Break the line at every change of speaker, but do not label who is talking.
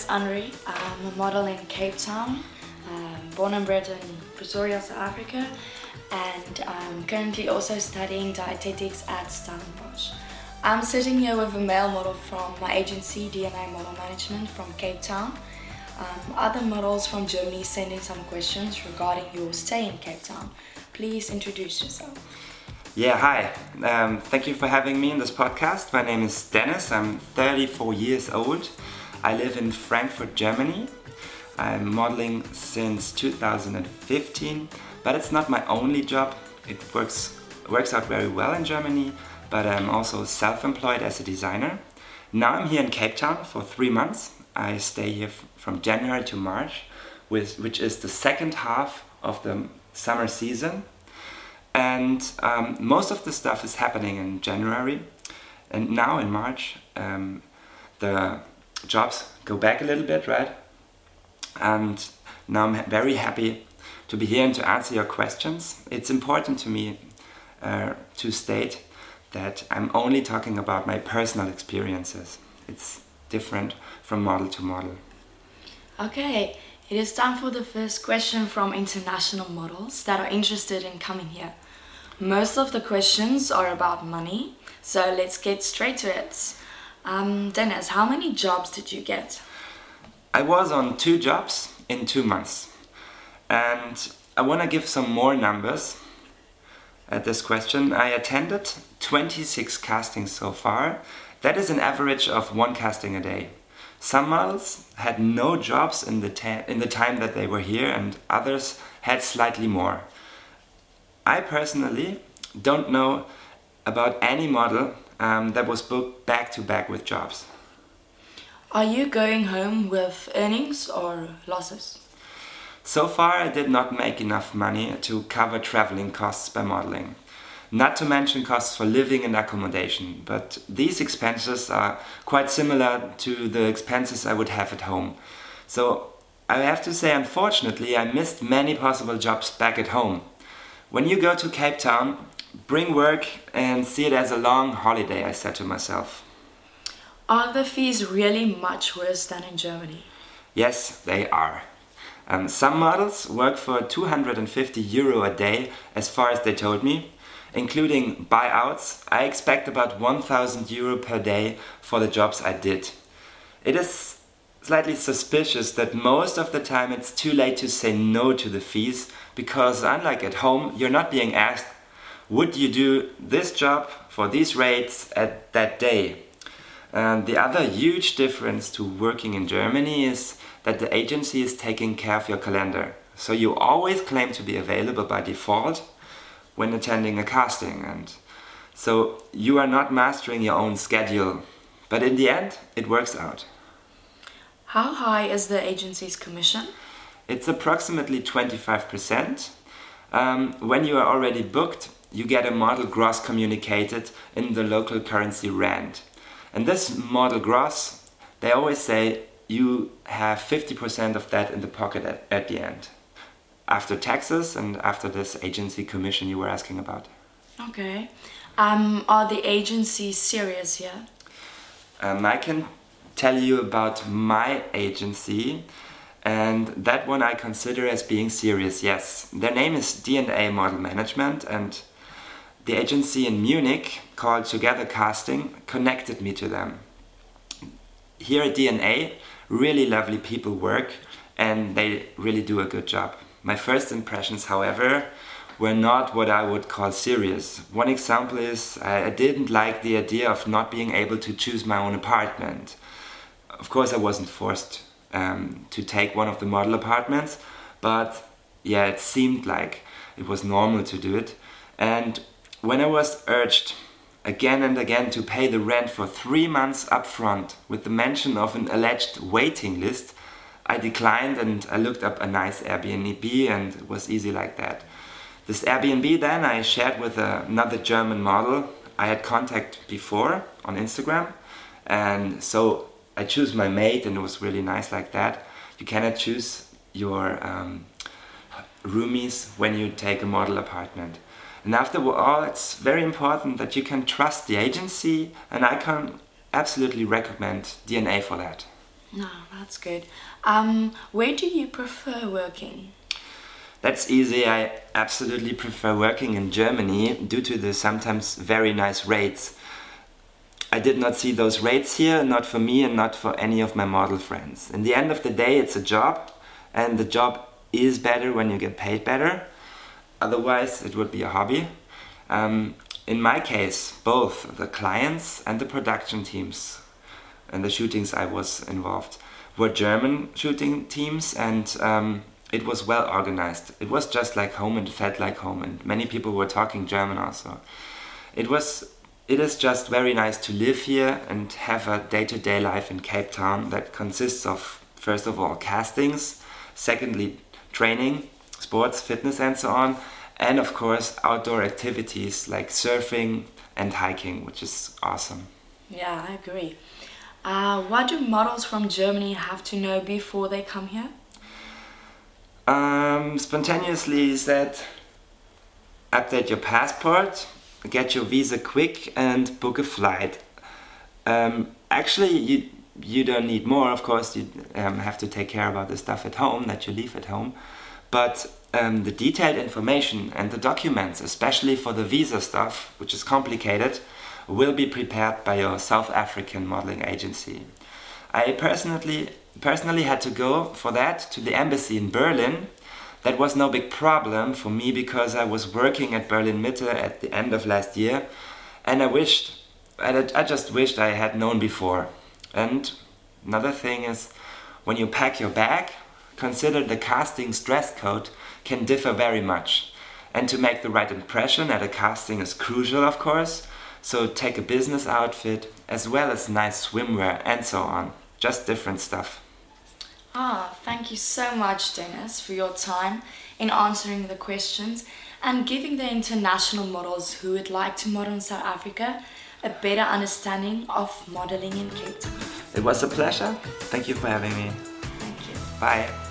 is Anri. I'm a model in Cape Town, um, born and bred in Pretoria, South Africa, and I'm currently also studying dietetics at Stellenbosch. I'm sitting here with a male model from my agency, DNA Model Management from Cape Town. Um, other models from Germany sent in some questions regarding your stay in Cape Town. Please introduce yourself.
Yeah, hi. Um, thank you for having me in this podcast. My name is Denis. I'm 34 years old. I live in Frankfurt, Germany. I'm modeling since 2015, but it's not my only job. It works works out very well in Germany, but I'm also self-employed as a designer. Now I'm here in Cape Town for three months. I stay here from January to March, with, which is the second half of the summer season and um, most of the stuff is happening in January. And now in March, um, the jobs go back a little bit, right? And now I'm very happy to be here and to answer your questions. It's important to me uh, to state that I'm only talking about my personal experiences. It's different from model to model.
Okay, it is time for the first question from international models that are interested in coming here. Most of the questions are about money, so let's get straight to it. Um, Denis, how many jobs did you get?
I was on two jobs in two months, and I want to give some more numbers at this question. I attended 26 castings so far. That is an average of one casting a day. Some models had no jobs in the, in the time that they were here, and others had slightly more. I personally don't know about any model um, that was booked back to back with jobs.
Are you going home with earnings or losses?
So far, I did not make enough money to cover traveling costs by modeling. Not to mention costs for living and accommodation, but these expenses are quite similar to the expenses I would have at home. So I have to say, unfortunately, I missed many possible jobs back at home. When you go to Cape Town, bring work and see it as a long holiday, I said to myself.
Are the fees really much worse than in Germany?
Yes, they are. Um, some models work for 250 euro a day, as far as they told me, Including buyouts, I expect about 1000 euro per day for the jobs I did. It is slightly suspicious that most of the time it's too late to say no to the fees because unlike at home, you're not being asked, would you do this job for these rates at that day? And the other huge difference to working in Germany is that the agency is taking care of your calendar. So you always claim to be available by default when attending a casting. And so you are not mastering your own schedule, but in the end, it works out.
How high is the agency's commission?
It's approximately 25%. Um, when you are already booked, you get a model gross communicated in the local currency rand. And this model gross, they always say you have 50% of that in the pocket at, at the end after taxes and after this agency commission you were asking about.
Okay. Um, are the agencies serious here?
Um, I can tell you about my agency, and that one I consider as being serious, yes. Their name is DNA Model Management, and the agency in Munich called Together Casting connected me to them. Here at DNA, really lovely people work, and they really do a good job. My first impressions, however, were not what I would call serious. One example is I didn't like the idea of not being able to choose my own apartment. Of course, I wasn't forced um, to take one of the model apartments, but yeah, it seemed like it was normal to do it. And when I was urged again and again to pay the rent for three months upfront with the mention of an alleged waiting list, I declined and I looked up a nice Airbnb and it was easy like that. This Airbnb then I shared with another German model I had contact before on Instagram and so I choose my mate and it was really nice like that. You cannot choose your um, roomies when you take a model apartment. And after all, it's very important that you can trust the agency, and I can absolutely recommend DNA for that.
No, that's good. Um, where do you prefer working?
That's easy. I absolutely prefer working in Germany due to the sometimes very nice rates. I did not see those rates here, not for me and not for any of my model friends. In the end of the day, it's a job, and the job is better when you get paid better. Otherwise, it would be a hobby. Um, in my case, both the clients and the production teams and the shootings I was involved were German shooting teams, and um, it was well organized. It was just like home and felt like home, and many people were talking German also. It was. It is just very nice to live here and have a day-to-day life in Cape Town that consists of first of all castings, secondly training, sports, fitness, and so on, and of course outdoor activities like surfing and hiking, which is awesome.
Yeah, I agree. Uh, what do models from Germany have to know before they come here?
Um, spontaneously said, update your passport, get your visa quick, and book a flight. Um, actually, you you don't need more. Of course, you um, have to take care about the stuff at home that you leave at home, but um, the detailed information and the documents, especially for the visa stuff, which is complicated, will be prepared by your South African modeling agency. I personally personally had to go for that to the embassy in Berlin. That was no big problem for me because I was working at Berlin Mitte at the end of last year, and I wished, I just wished I had known before. And another thing is, when you pack your bag, consider the casting's dress code can differ very much. And to make the right impression at a casting is crucial, of course. So take a business outfit as well as nice swimwear and so on. Just different stuff.
Ah, thank you so much, Denis, for your time in answering the questions and giving the international models who would like to model in South Africa a better understanding of modeling in Cape Town.
It was a pleasure. Thank you for having me.
Thank you.
Bye.